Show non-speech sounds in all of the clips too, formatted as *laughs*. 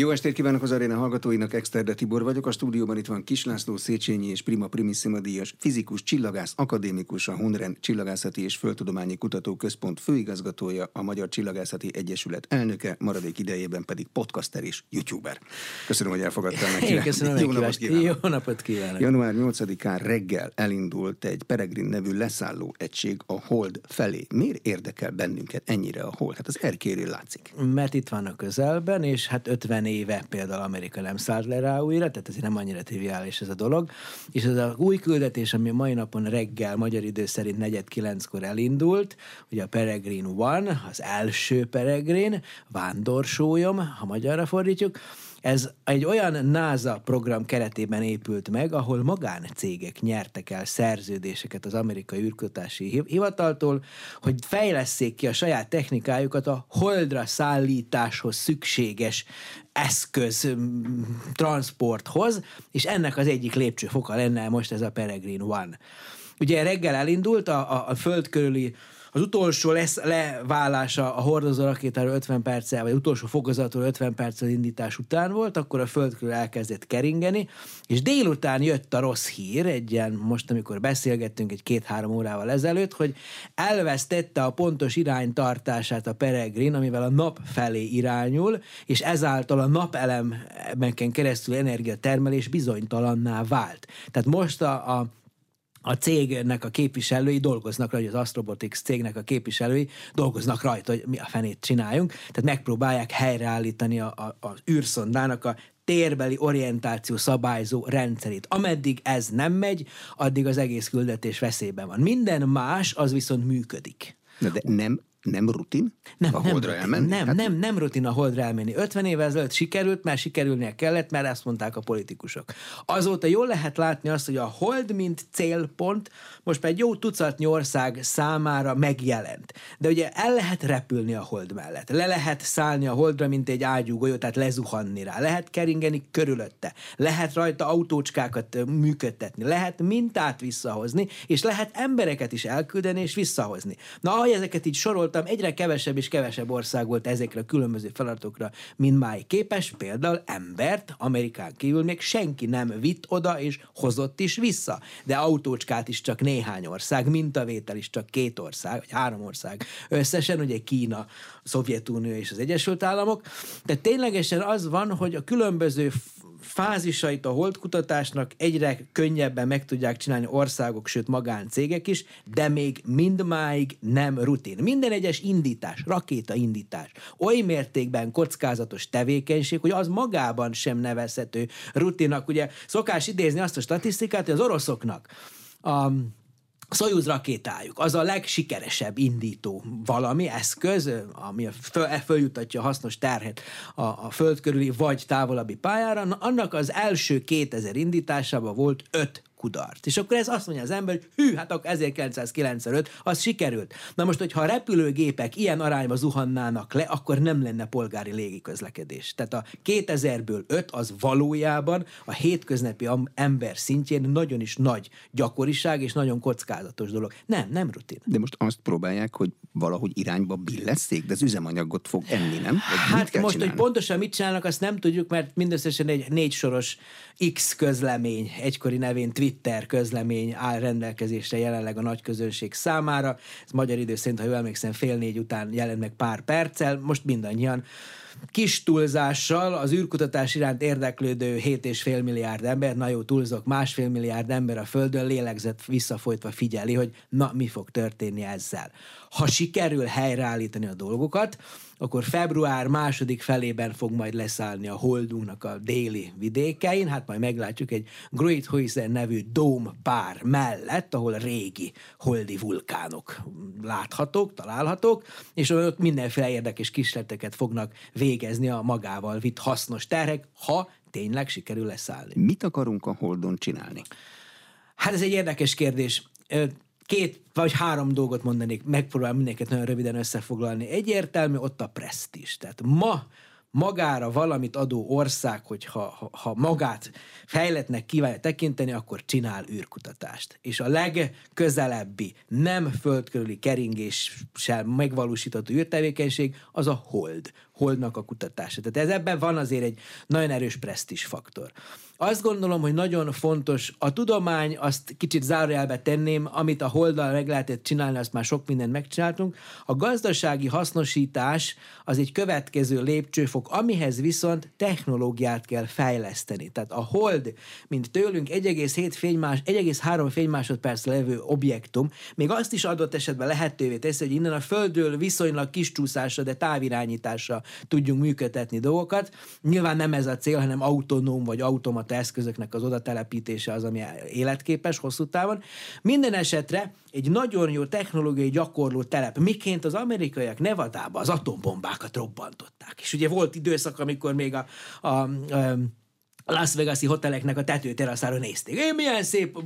Jó estét kívánok az aréna hallgatóinak, Exterde Tibor vagyok. A stúdióban itt van Kislászló Széchenyi és Prima Primissima díjas, fizikus, csillagász, akadémikus, a Hunren Csillagászati és Földtudományi Kutatóközpont főigazgatója, a Magyar Csillagászati Egyesület elnöke, maradék idejében pedig podcaster és youtuber. Köszönöm, hogy elfogadtál meg. Én köszönöm, Jó napot kívánok. Jó napot kívánok. Január 8-án reggel elindult egy Peregrin nevű leszálló egység a Hold felé. Miért érdekel bennünket ennyire a Hold? Hát az erkérő látszik. Mert itt van a közelben, és hát 50 éve például Amerika nem szállt le rá újra, tehát azért nem annyira triviális ez a dolog. És ez az új küldetés, ami mai napon reggel, magyar idő szerint negyed kilenckor elindult, ugye a Peregrine One, az első Peregrine, vándorsólyom, ha magyarra fordítjuk, ez egy olyan NASA program keretében épült meg, ahol magáncégek nyertek el szerződéseket az amerikai űrkutatási hivataltól, hogy fejleszék ki a saját technikájukat a holdra szállításhoz szükséges eszköz transporthoz, és ennek az egyik lépcsőfoka lenne most ez a Peregrine One. Ugye reggel elindult a, a, a föld körüli az utolsó lesz, leválása a hordozó rakétáról 50 perccel, vagy utolsó fokozatról 50 perccel indítás után volt, akkor a föld körül elkezdett keringeni, és délután jött a rossz hír, egy ilyen, most amikor beszélgettünk egy két-három órával ezelőtt, hogy elvesztette a pontos iránytartását a Peregrin, amivel a nap felé irányul, és ezáltal a napelemeken keresztül energiatermelés bizonytalanná vált. Tehát most a, a a cégnek a képviselői dolgoznak rajta, az Astrobotics cégnek a képviselői dolgoznak rajta, hogy mi a fenét csináljunk, tehát megpróbálják helyreállítani a, a, az űrszondának a térbeli orientáció szabályzó rendszerét. Ameddig ez nem megy, addig az egész küldetés veszélyben van. Minden más, az viszont működik. Na de nem nem rutin nem, a nem holdra rutin, elmenni? Nem, hát... nem, nem rutin a holdra elmenni. 50 évvel ezelőtt sikerült, mert sikerülnie kellett, mert ezt mondták a politikusok. Azóta jól lehet látni azt, hogy a hold, mint célpont, most már egy jó tucatnyi ország számára megjelent. De ugye el lehet repülni a hold mellett. Le lehet szállni a holdra, mint egy ágyúgolyó, tehát lezuhanni rá. Lehet keringeni körülötte. Lehet rajta autócskákat működtetni. Lehet mintát visszahozni, és lehet embereket is elküldeni és visszahozni. Na, ahogy ezeket így soroltam, mondtam, egyre kevesebb és kevesebb ország volt ezekre a különböző feladatokra, mint máig képes, például embert Amerikán kívül még senki nem vitt oda és hozott is vissza. De autócskát is csak néhány ország, mintavétel is csak két ország, vagy három ország összesen, ugye Kína, Szovjetunió és az Egyesült Államok. De ténylegesen az van, hogy a különböző fázisait a holdkutatásnak egyre könnyebben meg tudják csinálni országok, sőt magáncégek is, de még mindmáig nem rutin. Minden egyes indítás, rakétaindítás oly mértékben kockázatos tevékenység, hogy az magában sem nevezhető rutinnak. Ugye szokás idézni azt a statisztikát, hogy az oroszoknak a Soyuz rakétájuk az a legsikeresebb indító valami, eszköz, ami föl, följutatja a hasznos terhet a, a föld körüli vagy távolabbi pályára. Annak az első 2000 indításában volt öt kudart. És akkor ez azt mondja az ember, hogy hű, hát akkor 1995, az sikerült. Na most, hogyha a repülőgépek ilyen arányba zuhannának le, akkor nem lenne polgári légiközlekedés. Tehát a 2000-ből 5 az valójában a hétköznapi ember szintjén nagyon is nagy gyakoriság és nagyon kockázatos dolog. Nem, nem rutin. De most azt próbálják, hogy valahogy irányba billesszék, de az üzemanyagot fog enni, nem? Vagy hát most, csinálni? hogy pontosan mit csinálnak, azt nem tudjuk, mert mindösszesen egy négy soros X közlemény, egykori nevén Twitter közlemény áll rendelkezésre jelenleg a nagy közönség számára. Ez magyar idő szerint, ha jól emlékszem, fél négy után jelent meg pár perccel. Most mindannyian kis túlzással az űrkutatás iránt érdeklődő 7,5 milliárd ember, na jó, túlzok, másfél milliárd ember a Földön lélegzett visszafolytva figyeli, hogy na, mi fog történni ezzel. Ha sikerül helyreállítani a dolgokat, akkor február második felében fog majd leszállni a holdunknak a déli vidékein, hát majd meglátjuk egy Great Hoysen nevű dóm pár mellett, ahol régi holdi vulkánok láthatók, találhatók, és ott mindenféle érdekes kísérleteket fognak végezni a magával vitt hasznos terhek, ha tényleg sikerül leszállni. Mit akarunk a holdon csinálni? Hát ez egy érdekes kérdés két vagy három dolgot mondanék, megpróbálom mindenket nagyon röviden összefoglalni. Egyértelmű ott a presztis. Tehát ma magára valamit adó ország, hogy ha, ha, ha magát fejletnek kívánja tekinteni, akkor csinál űrkutatást. És a legközelebbi, nem földkörüli keringéssel megvalósított űrtevékenység az a hold, holdnak a kutatása. Tehát ez ebben van azért egy nagyon erős presztis faktor. Azt gondolom, hogy nagyon fontos, a tudomány, azt kicsit zárójelbe tenném, amit a holddal meg lehetett csinálni, azt már sok mindent megcsináltunk. A gazdasági hasznosítás az egy következő lépcsőfok, amihez viszont technológiát kell fejleszteni. Tehát a hold, mint tőlünk 1,7 fénymás, 1,3 fénymásodperc levő objektum, még azt is adott esetben lehetővé teszi, hogy innen a Földről viszonylag kis csúszásra, de távirányításra tudjunk működtetni dolgokat. Nyilván nem ez a cél, hanem autonóm vagy automat automata eszközöknek az oda telepítése az, ami életképes hosszú távon. Minden esetre egy nagyon jó technológiai gyakorló telep, miként az amerikaiak Nevadába az atombombákat robbantották. És ugye volt időszak, amikor még a, a, a Las Vegas-i hoteleknek a tetőteraszára nézték. Én milyen szép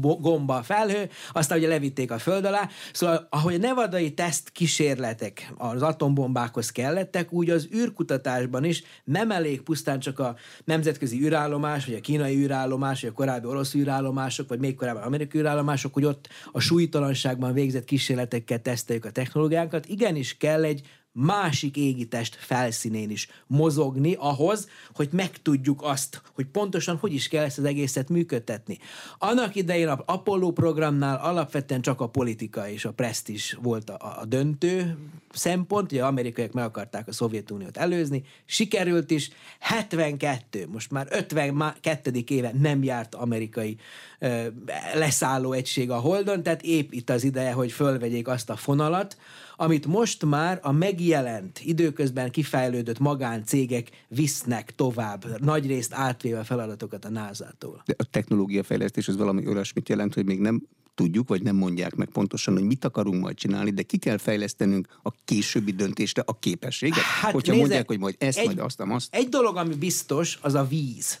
gomba felhő, aztán ugye levitték a föld alá. Szóval, ahogy a nevadai teszt kísérletek az atombombákhoz kellettek, úgy az űrkutatásban is nem elég pusztán csak a nemzetközi űrállomás, vagy a kínai űrállomás, vagy a korábbi orosz űrállomások, vagy még korábban amerikai űrállomások, hogy ott a súlytalanságban végzett kísérletekkel teszteljük a technológiánkat. Igenis kell egy másik égitest felszínén is mozogni ahhoz, hogy megtudjuk azt, hogy pontosan hogy is kell ezt az egészet működtetni. Annak idején a Apollo programnál alapvetően csak a politika és a presztis volt a, a döntő szempont, ugye amerikaiak meg akarták a Szovjetuniót előzni, sikerült is, 72, most már 52. éve nem járt amerikai ö, leszálló egység a Holdon, tehát épp itt az ideje, hogy fölvegyék azt a fonalat, amit most már a megjelent, időközben kifejlődött magáncégek visznek tovább, nagyrészt átvéve feladatokat a NASA-tól. De a technológiafejlesztés az valami olyasmit jelent, hogy még nem tudjuk, vagy nem mondják meg pontosan, hogy mit akarunk majd csinálni, de ki kell fejlesztenünk a későbbi döntésre a képességet. Hát Hogyha nézze, mondják, hogy majd ezt, egy, majd azt, azt. Egy dolog, ami biztos, az a víz.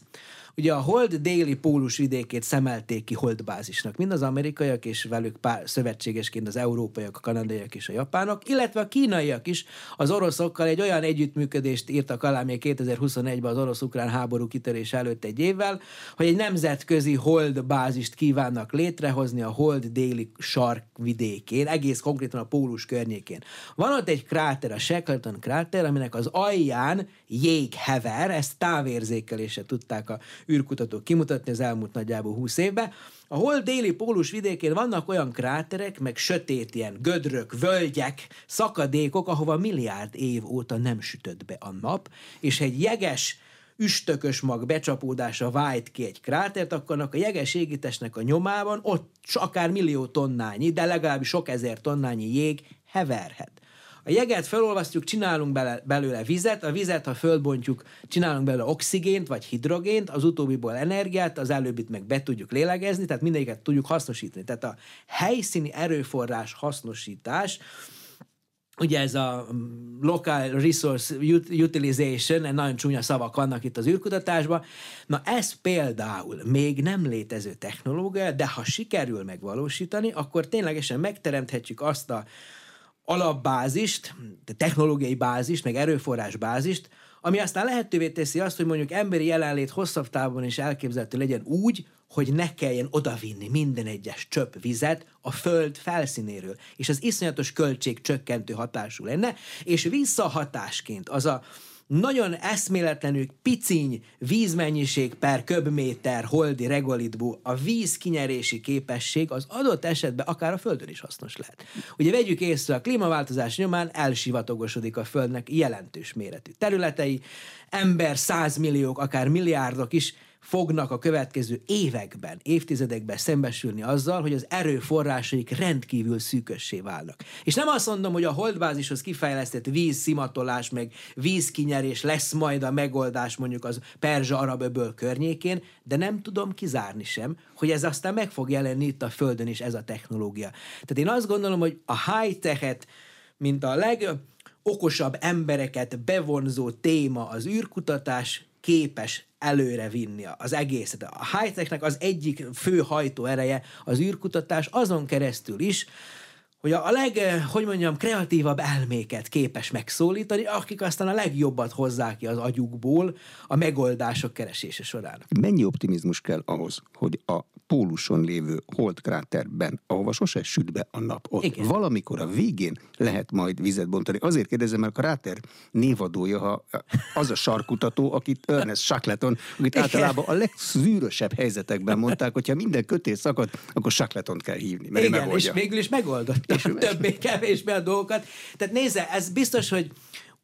Ugye a Hold déli pólus vidékét szemelték ki holdbázisnak. Mind az amerikaiak és velük pár szövetségesként az európaiak, a kanadaiak és a japánok, illetve a kínaiak is az oroszokkal egy olyan együttműködést írtak alá még 2021-ben az orosz-ukrán háború kitörés előtt egy évvel, hogy egy nemzetközi holdbázist kívánnak létrehozni a hold déli sarkvidékén, egész konkrétan a pólus környékén. Van ott egy kráter, a Shackleton kráter, aminek az alján jég hever, ezt távérzékelése tudták a űrkutatók kimutatni az elmúlt nagyjából 20 évben, a hol déli pólus vidékén vannak olyan kráterek, meg sötét ilyen gödrök, völgyek, szakadékok, ahova milliárd év óta nem sütött be a nap, és egy jeges, üstökös mag becsapódása vájt ki egy krátert, akkor a jeges égitesnek a nyomában ott akár millió tonnányi, de legalábbis sok ezer tonnányi jég heverhet. A jeget felolvasztjuk, csinálunk bele, belőle vizet, a vizet, ha fölbontjuk, csinálunk belőle oxigént vagy hidrogént, az utóbbiból energiát, az előbbit meg be tudjuk lélegezni, tehát mindegyiket tudjuk hasznosítani. Tehát a helyszíni erőforrás hasznosítás, ugye ez a mm, local resource utilization, nagyon csúnya szavak vannak itt az űrkutatásban, na ez például még nem létező technológia, de ha sikerül megvalósítani, akkor ténylegesen megteremthetjük azt a alapbázist, technológiai bázist, meg erőforrás bázist, ami aztán lehetővé teszi azt, hogy mondjuk emberi jelenlét hosszabb távon is elképzelhető legyen úgy, hogy ne kelljen odavinni minden egyes csöpp vizet a föld felszínéről, és az iszonyatos költség csökkentő hatású lenne, és visszahatásként az a nagyon eszméletlenül piciny vízmennyiség per köbméter holdi regolitbú, a víz kinyerési képesség az adott esetben akár a Földön is hasznos lehet. Ugye vegyük észre, a klímaváltozás nyomán elsivatogosodik a Földnek jelentős méretű területei, ember százmilliók, akár milliárdok is fognak a következő években, évtizedekben szembesülni azzal, hogy az erőforrásaik rendkívül szűkössé válnak. És nem azt mondom, hogy a holdbázishoz kifejlesztett vízszimatolás, meg vízkinyerés lesz majd a megoldás mondjuk az Perzsa-Arab öböl környékén, de nem tudom kizárni sem, hogy ez aztán meg fog jelenni itt a Földön is ez a technológia. Tehát én azt gondolom, hogy a high-tech-et, mint a legokosabb embereket bevonzó téma az űrkutatás, képes előre vinni az egészet. A high-technek az egyik fő hajtó ereje az űrkutatás azon keresztül is, hogy a leg, eh, hogy mondjam, kreatívabb elméket képes megszólítani, akik aztán a legjobbat hozzák ki az agyukból a megoldások keresése során. Mennyi optimizmus kell ahhoz, hogy a póluson lévő holdkráterben, ahova sose süt be a nap, ott Igen. valamikor a végén lehet majd vizet bontani. Azért kérdezem, mert a kráter névadója ha az a sarkutató, akit Ernest Shackleton, akit általában a legszűrösebb helyzetekben mondták, hogyha minden kötés szakad, akkor Shackleton kell hívni. Mert Igen, és végül is megoldott és többé-kevésbé a dolgokat. Tehát nézze, ez biztos, hogy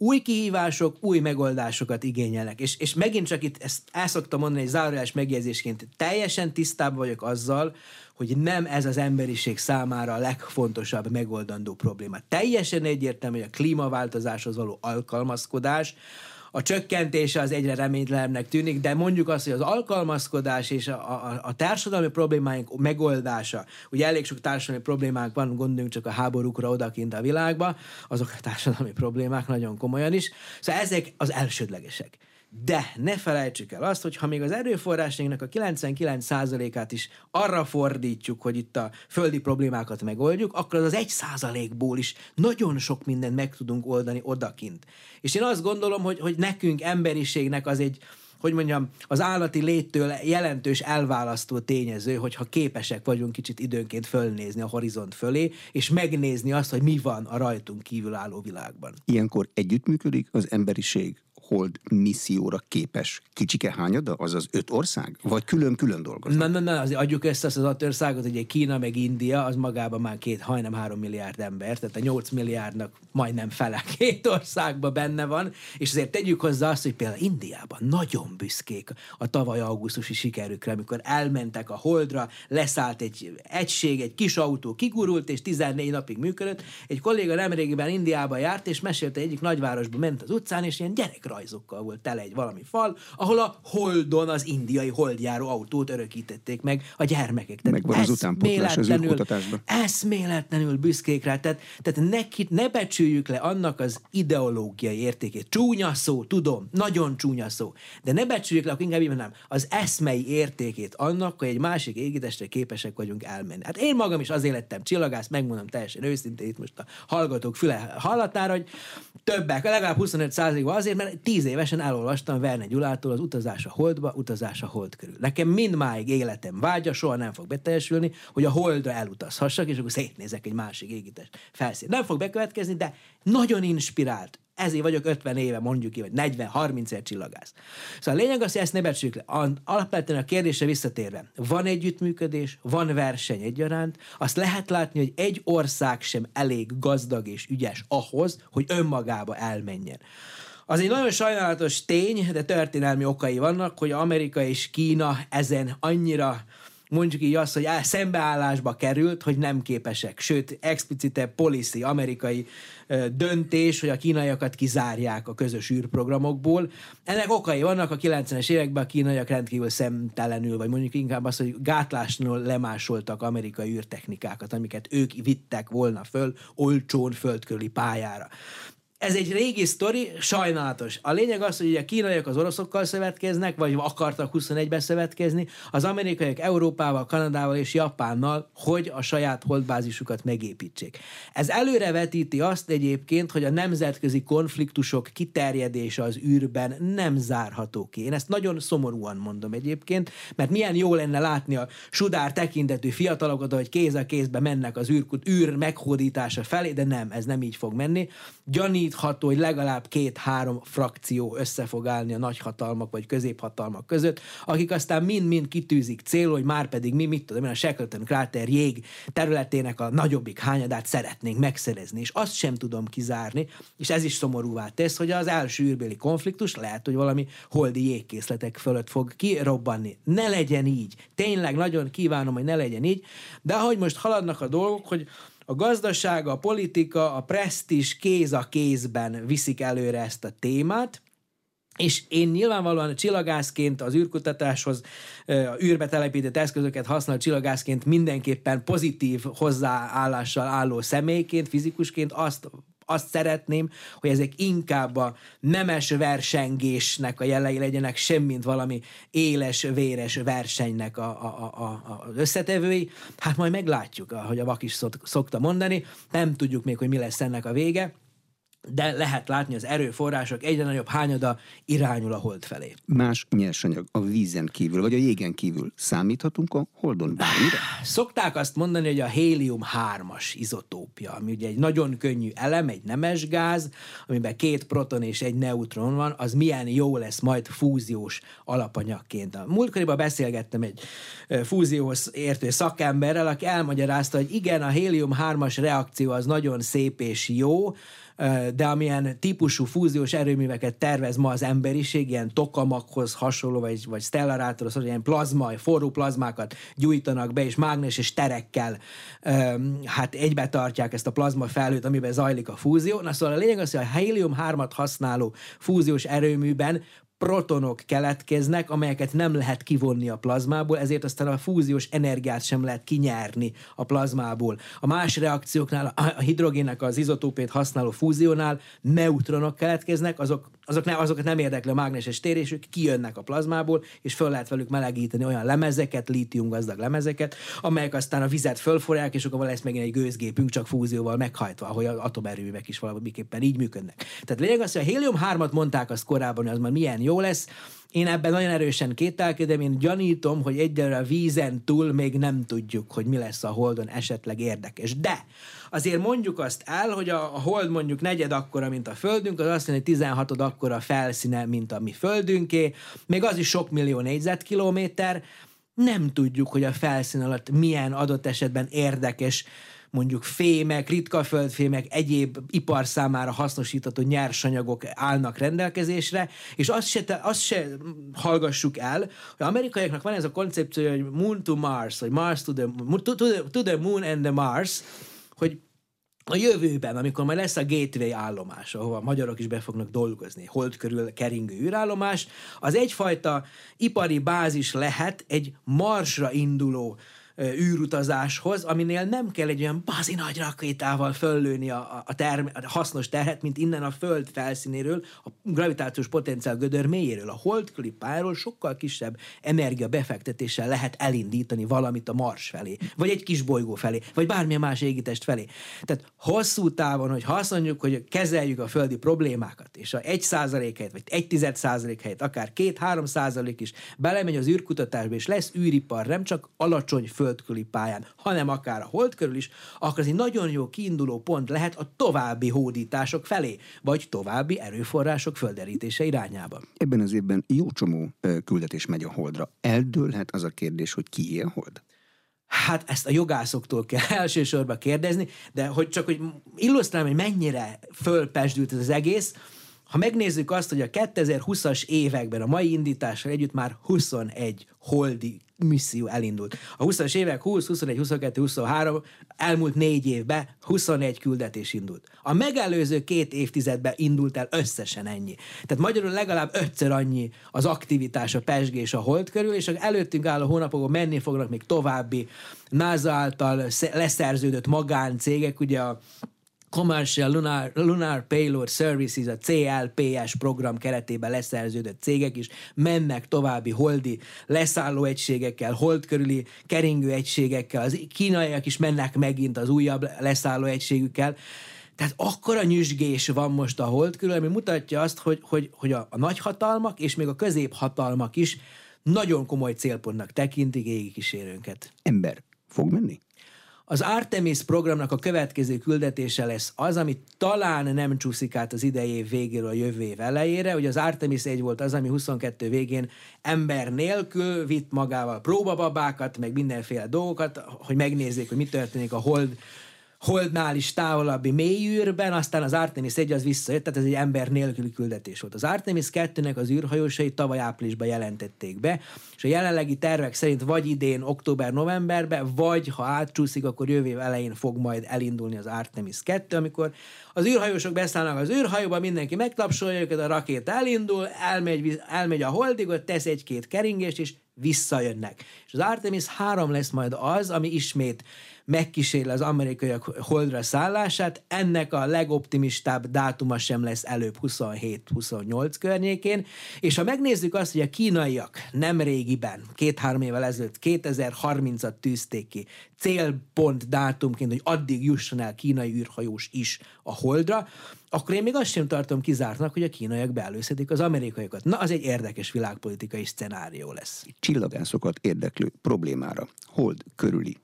új kihívások, új megoldásokat igényelnek. És, és megint csak itt ezt el szoktam mondani egy zárójás megjegyzésként, teljesen tisztában vagyok azzal, hogy nem ez az emberiség számára a legfontosabb megoldandó probléma. Teljesen egyértelmű, hogy a klímaváltozáshoz való alkalmazkodás, a csökkentése az egyre reménytelennek tűnik, de mondjuk azt, hogy az alkalmazkodás és a, a, a társadalmi problémáink megoldása, ugye elég sok társadalmi problémánk van, gondoljunk csak a háborúkra odakint a világba, azok a társadalmi problémák nagyon komolyan is, szóval ezek az elsődlegesek. De ne felejtsük el azt, hogy ha még az erőforrásainknak a 99%-át is arra fordítjuk, hogy itt a földi problémákat megoldjuk, akkor az az 1%-ból is nagyon sok mindent meg tudunk oldani odakint. És én azt gondolom, hogy, hogy nekünk emberiségnek az egy, hogy mondjam, az állati léttől jelentős elválasztó tényező, hogyha képesek vagyunk kicsit időnként fölnézni a horizont fölé, és megnézni azt, hogy mi van a rajtunk kívül álló világban. Ilyenkor együttműködik az emberiség hold misszióra képes kicsike hányada, azaz öt ország? Vagy külön-külön dolgoznak? Na, na, na, azért adjuk ezt az öt országot, hogy Kína meg India, az magában már két, hajnam három milliárd ember, tehát a nyolc milliárdnak majdnem fele *laughs* két országban benne van, és azért tegyük hozzá azt, hogy például Indiában nagyon büszkék a tavaly augusztusi sikerükre, amikor elmentek a holdra, leszállt egy egység, egy kis autó, kigurult, és 14 napig működött. Egy kolléga nemrégiben Indiába járt, és mesélte, egyik nagyvárosba ment az utcán, és ilyen gyerekrajz rajzokkal volt tele egy valami fal, ahol a Holdon az indiai holdjáró autót örökítették meg a gyermekek. Tehát Megvan az utánpotlás az űrkutatásban. Eszméletlenül büszkék rá. Tehát, tehát neki, ne becsüljük le annak az ideológiai értékét. Csúnya szó, tudom, nagyon csúnya szó. De ne becsüljük le, akkor inkább így nem, az eszmei értékét annak, hogy egy másik égitestre képesek vagyunk elmenni. Hát én magam is azért lettem csillagász, megmondom teljesen őszintén itt most a hallgatók füle hallatára, hogy többek, legalább 25 azért, mert tíz évesen elolvastam Verne Gyulától az Utazás a Holdba, Utazás a Hold körül. Nekem mindmáig életem vágya, soha nem fog beteljesülni, hogy a Holdra elutazhassak, és akkor szétnézek egy másik égítés felszín. Nem fog bekövetkezni, de nagyon inspirált ezért vagyok 50 éve, mondjuk ki, vagy 40-30 év csillagász. Szóval a lényeg az, hogy ezt ne becsüljük le. Alapvetően a kérdésre visszatérve, van együttműködés, van verseny egyaránt, azt lehet látni, hogy egy ország sem elég gazdag és ügyes ahhoz, hogy önmagába elmenjen. Az egy nagyon sajnálatos tény, de történelmi okai vannak, hogy Amerika és Kína ezen annyira mondjuk így azt, hogy szembeállásba került, hogy nem képesek. Sőt, explicite policy, amerikai döntés, hogy a kínaiakat kizárják a közös űrprogramokból. Ennek okai vannak, a 90-es években a kínaiak rendkívül szemtelenül, vagy mondjuk inkább az, hogy gátlásnól lemásoltak amerikai űrtechnikákat, amiket ők vittek volna föl olcsón földkörüli pályára ez egy régi sztori, sajnálatos. A lényeg az, hogy a kínaiak az oroszokkal szövetkeznek, vagy akartak 21-ben szövetkezni, az amerikaiak Európával, Kanadával és Japánnal, hogy a saját holdbázisukat megépítsék. Ez előrevetíti azt egyébként, hogy a nemzetközi konfliktusok kiterjedése az űrben nem zárható ki. Én ezt nagyon szomorúan mondom egyébként, mert milyen jó lenne látni a sudár tekintetű fiatalokat, hogy kéz a kézbe mennek az űrkut, űr meghódítása felé, de nem, ez nem így fog menni. Gyanít gyanítható, hogy legalább két-három frakció össze fog állni a nagyhatalmak vagy középhatalmak között, akik aztán mind-mind kitűzik cél, hogy már pedig mi, mit tudom én, a Shackleton kráter jég területének a nagyobbik hányadát szeretnénk megszerezni, és azt sem tudom kizárni, és ez is szomorúvá tesz, hogy az első űrbéli konfliktus lehet, hogy valami holdi jégkészletek fölött fog kirobbanni. Ne legyen így. Tényleg nagyon kívánom, hogy ne legyen így, de ahogy most haladnak a dolgok, hogy a gazdaság, a politika, a presztis kéz a kézben viszik előre ezt a témát, és én nyilvánvalóan csillagászként az űrkutatáshoz, a űrbe telepített eszközöket használ csillagászként mindenképpen pozitív hozzáállással álló személyként, fizikusként azt azt szeretném, hogy ezek inkább a nemes versengésnek a jelei legyenek, semmint valami éles, véres versenynek a, a, a, a, összetevői. Hát majd meglátjuk, ahogy a vak is szokta mondani, nem tudjuk még, hogy mi lesz ennek a vége de lehet látni, az erőforrások egyre nagyobb hányada irányul a hold felé. Más nyersanyag a vízen kívül, vagy a jégen kívül számíthatunk a holdon bármire? Szokták azt mondani, hogy a hélium 3-as izotópia, ami ugye egy nagyon könnyű elem, egy nemes gáz, amiben két proton és egy neutron van, az milyen jó lesz majd fúziós alapanyagként. A múltkoriban beszélgettem egy fúziós értő szakemberrel, aki elmagyarázta, hogy igen, a hélium 3-as reakció az nagyon szép és jó, de amilyen típusú fúziós erőműveket tervez ma az emberiség, ilyen tokamakhoz hasonló, vagy, vagy stellarátorhoz, hogy ilyen plazma, forró plazmákat gyújtanak be, és mágneses terekkel hát egybe tartják ezt a plazma felhőt, amiben zajlik a fúzió. Na szóval a lényeg az, hogy a hélium-3-at használó fúziós erőműben protonok keletkeznek, amelyeket nem lehet kivonni a plazmából, ezért aztán a fúziós energiát sem lehet kinyerni a plazmából. A más reakcióknál, a hidrogénnek az izotópét használó fúziónál neutronok keletkeznek, azok, azok ne, azokat nem érdekli a mágneses térésük, kijönnek a plazmából, és föl lehet velük melegíteni olyan lemezeket, lítium gazdag lemezeket, amelyek aztán a vizet fölforják, és akkor lesz megint egy gőzgépünk, csak fúzióval meghajtva, ahogy az atomerőművek is valamiképpen így működnek. Tehát lényeg az, hogy a hélium-3-at mondták azt korábban, hogy az már milyen jó lesz. Én ebben nagyon erősen kételkedem, én gyanítom, hogy egyelőre a vízen túl még nem tudjuk, hogy mi lesz a Holdon esetleg érdekes. De azért mondjuk azt el, hogy a Hold mondjuk negyed akkora, mint a Földünk, az azt jelenti, hogy 16 akkora felszíne, mint a mi Földünké, még az is sok millió négyzetkilométer, nem tudjuk, hogy a felszín alatt milyen adott esetben érdekes mondjuk fémek, ritka földfémek, egyéb ipar számára hasznosítható nyersanyagok állnak rendelkezésre, és azt se, azt se hallgassuk el, hogy amerikaiaknak van ez a koncepció, hogy moon to Mars, vagy Mars to the, to, to, the, to the moon and the Mars, hogy a jövőben, amikor majd lesz a gateway állomás, ahova a magyarok is be fognak dolgozni, hold körül keringő űrállomás, az egyfajta ipari bázis lehet egy marsra induló űrutazáshoz, aminél nem kell egy olyan bazi nagy rakétával föllőni a, a, term, a hasznos terhet, mint innen a Föld felszínéről, a gravitációs potenciál gödör mélyéről. A hold pályáról sokkal kisebb energia befektetéssel lehet elindítani valamit a Mars felé, vagy egy kis bolygó felé, vagy bármilyen más égitest felé. Tehát hosszú távon, hogy ha azt mondjuk, hogy kezeljük a földi problémákat, és a 1 százalék helyett, vagy 1 tized helyett, akár 2-3 százalék is belemegy az űrkutatásba, és lesz űripar, nem csak alacsony föld földkörüli pályán, hanem akár a hold körül is, akkor ez egy nagyon jó kiinduló pont lehet a további hódítások felé, vagy további erőforrások földerítése irányába. Ebben az évben jó csomó küldetés megy a holdra. Eldőlhet az a kérdés, hogy ki a hold? Hát ezt a jogászoktól kell *laughs* elsősorban kérdezni, de hogy csak hogy illusztrálom, hogy mennyire fölpesdült ez az egész, ha megnézzük azt, hogy a 2020-as években a mai indítással együtt már 21 holdi misszió elindult. A 20-as évek 20, 21, 22, 23, elmúlt négy évben 21 küldetés indult. A megelőző két évtizedben indult el összesen ennyi. Tehát magyarul legalább ötször annyi az aktivitás, a pesgés a hold körül, és előttünk álló hónapokban menni fognak még további NASA által leszerződött magáncégek, ugye a Commercial Lunar, Lunar Payload Services, a CLPS program keretében leszerződött cégek is mennek további holdi leszálló egységekkel, hold körüli keringő egységekkel, az kínaiak is mennek megint az újabb leszálló egységükkel. Tehát akkora nyüzsgés van most a hold körül, ami mutatja azt, hogy, hogy, hogy a, a nagyhatalmak és még a középhatalmak is nagyon komoly célpontnak tekintik égi kísérőnket. Ember fog menni? Az Artemis programnak a következő küldetése lesz az, ami talán nem csúszik át az idei év végéről a jövő év elejére. Ugye az Artemis egy volt az, ami 22 végén ember nélkül vitt magával próbababákat, meg mindenféle dolgokat, hogy megnézzék, hogy mi történik a hold Holdnál is távolabbi mélyűrben, aztán az Artemis 1 az visszajött, tehát ez egy ember nélküli küldetés volt. Az Artemis 2-nek az űrhajósai tavaly áprilisban jelentették be, és a jelenlegi tervek szerint vagy idén, október-novemberben, vagy ha átcsúszik, akkor jövő év elején fog majd elindulni az Artemis 2, amikor az űrhajósok beszállnak az űrhajóba, mindenki megtapsolja őket, a rakét elindul, elmegy, elmegy a holdig, ott tesz egy-két keringést, és visszajönnek. És az Artemis 3 lesz majd az, ami ismét megkísérli az amerikaiak holdra szállását, ennek a legoptimistább dátuma sem lesz előbb 27-28 környékén, és ha megnézzük azt, hogy a kínaiak nem régiben, két-három évvel ezelőtt 2030-at tűzték ki célpont dátumként, hogy addig jusson el kínai űrhajós is a holdra, akkor én még azt sem tartom kizártnak, hogy a kínaiak beelőszedik az amerikaiakat. Na, az egy érdekes világpolitikai szcenárió lesz. Csillagászokat érdeklő problémára, hold körüli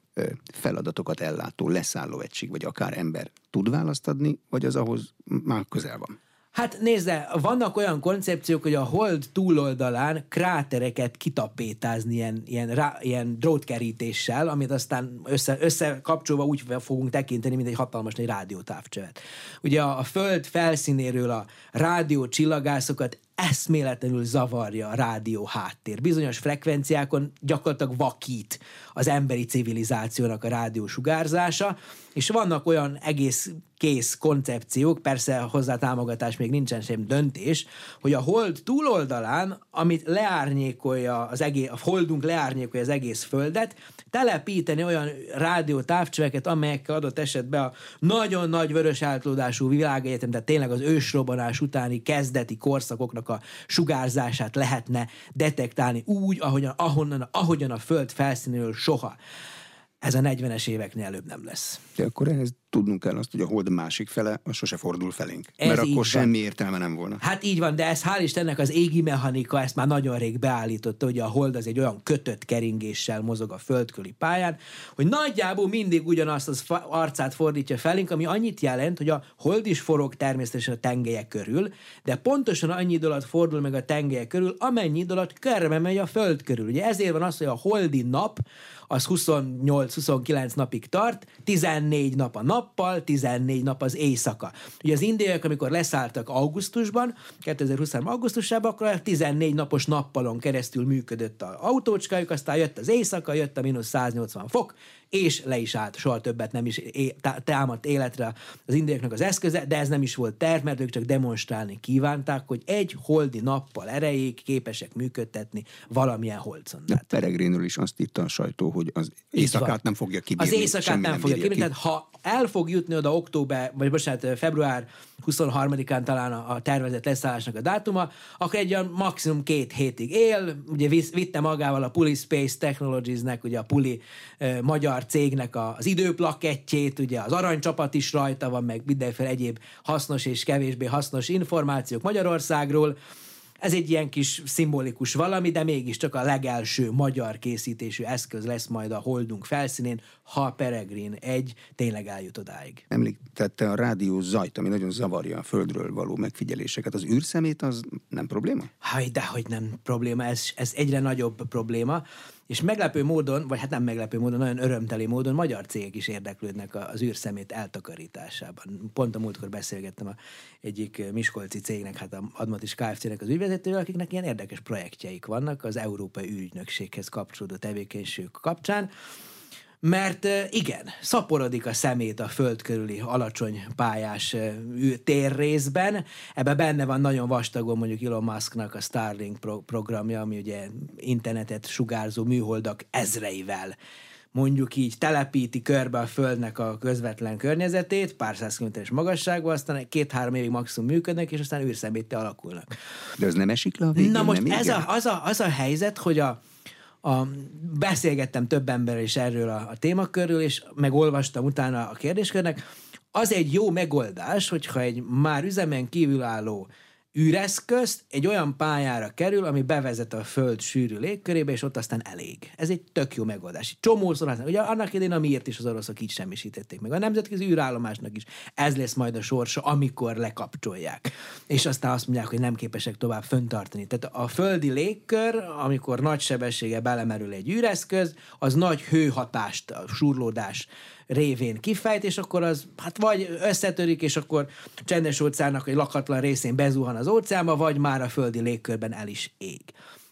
feladatokat ellátó leszálló egység, vagy akár ember tud választ adni, vagy az ahhoz már közel van? Hát nézze, vannak olyan koncepciók, hogy a hold túloldalán krátereket kitapétázni ilyen, ilyen, rá, ilyen drótkerítéssel, amit aztán össze, összekapcsolva úgy fogunk tekinteni, mint egy hatalmas nagy rádiótávcsövet. Ugye a, a föld felszínéről a rádió csillagászokat eszméletlenül zavarja a rádió háttér. Bizonyos frekvenciákon gyakorlatilag vakít az emberi civilizációnak a rádió sugárzása, és vannak olyan egész kész koncepciók, persze hozzá támogatás még nincsen sem döntés, hogy a hold túloldalán, amit leárnyékolja az egész, a holdunk leárnyékolja az egész földet, telepíteni olyan rádió távcsöveket, amelyekkel adott esetben a nagyon nagy vörös átlódású világegyetem, tehát tényleg az ősrobbanás utáni kezdeti korszakoknak a sugárzását lehetne detektálni úgy, ahogyan, ahonnan, ahogyan a föld felszínéről soha. Ez a 40-es éveknél előbb nem lesz. De akkor ehhez tudnunk kell azt, hogy a hold másik fele az sose fordul felénk. Ez mert akkor van. semmi értelme nem volna. Hát így van, de ez hál' Istennek az égi mechanika ezt már nagyon rég beállította, hogy a hold az egy olyan kötött keringéssel mozog a földköli pályán, hogy nagyjából mindig ugyanazt az arcát fordítja felénk, ami annyit jelent, hogy a hold is forog természetesen a tengelye körül, de pontosan annyi idő alatt fordul meg a tengelye körül, amennyi idő alatt körbe megy a föld körül. Ugye ezért van az, hogy a holdi nap az 28-29 napig tart, 14 nap a nappal, 14 nap az éjszaka. Ugye az indiaiak, amikor leszálltak augusztusban, 2023 augusztusában, akkor 14 napos nappalon keresztül működött az autócskájuk, aztán jött az éjszaka, jött a mínusz 180 fok, és le is állt, soha többet nem is támadt életre az indiaiaknak az eszköze, de ez nem is volt terv, mert ők csak demonstrálni kívánták, hogy egy holdi nappal erejéig képesek működtetni valamilyen holdszondát. Peregrinről is azt írta a sajtó, hogy az éjszakát nem fogja kibírni. Az éjszakát nem, nem fogja kibírni, tehát ha el fog jutni oda október, vagy bocsánat, február 23-án talán a, a tervezett leszállásnak a dátuma, akkor egy olyan maximum két hétig él, ugye vitte magával a Puli Space Technologies-nek, ugye a Puli e, magyar cégnek a, az időplakettjét, ugye az aranycsapat is rajta van, meg mindenféle egyéb hasznos és kevésbé hasznos információk Magyarországról, ez egy ilyen kis szimbolikus valami, de mégiscsak a legelső magyar készítésű eszköz lesz majd a Holdunk felszínén, ha Peregrin egy tényleg eljut odáig. Említette a rádió zajt, ami nagyon zavarja a Földről való megfigyeléseket. Az űrszemét az nem probléma? Haj, hogy nem probléma, ez, ez egyre nagyobb probléma és meglepő módon, vagy hát nem meglepő módon, nagyon örömteli módon magyar cégek is érdeklődnek az űrszemét eltakarításában. Pont a múltkor beszélgettem a egyik miskolci cégnek, hát a Admatis Kft-nek az ügyvezetővel, akiknek ilyen érdekes projektjeik vannak az Európai Ügynökséghez kapcsolódó tevékenység kapcsán, mert igen, szaporodik a szemét a föld körüli alacsony pályás térrészben. Ebbe benne van nagyon vastagon mondjuk Elon Musknak a Starlink pro- programja, ami ugye internetet sugárzó műholdak ezreivel mondjuk így telepíti körbe a Földnek a közvetlen környezetét, pár száz kilométeres magasságban, aztán két-három évig maximum működnek, és aztán űrszeméttel alakulnak. De ez nem esik le a végén, Na most ez a, az, a, az a helyzet, hogy a, a, beszélgettem több emberrel is erről a, a témakörről, és megolvastam utána a kérdéskörnek. Az egy jó megoldás, hogyha egy már üzemen kívülálló űreszközt egy olyan pályára kerül, ami bevezet a Föld sűrű légkörébe, és ott aztán elég. Ez egy tök jó megoldás. Csomószor használ. Ugye annak idén a miért is az oroszok így semmisítették meg. A nemzetközi űrállomásnak is ez lesz majd a sorsa, amikor lekapcsolják. És aztán azt mondják, hogy nem képesek tovább föntartani. Tehát a földi légkör, amikor nagy sebessége belemerül egy űreszköz, az nagy hőhatást, a surlódás révén kifejt, és akkor az hát vagy összetörik, és akkor csendes óceánnak egy lakatlan részén bezuhan az óceánba, vagy már a földi légkörben el is ég.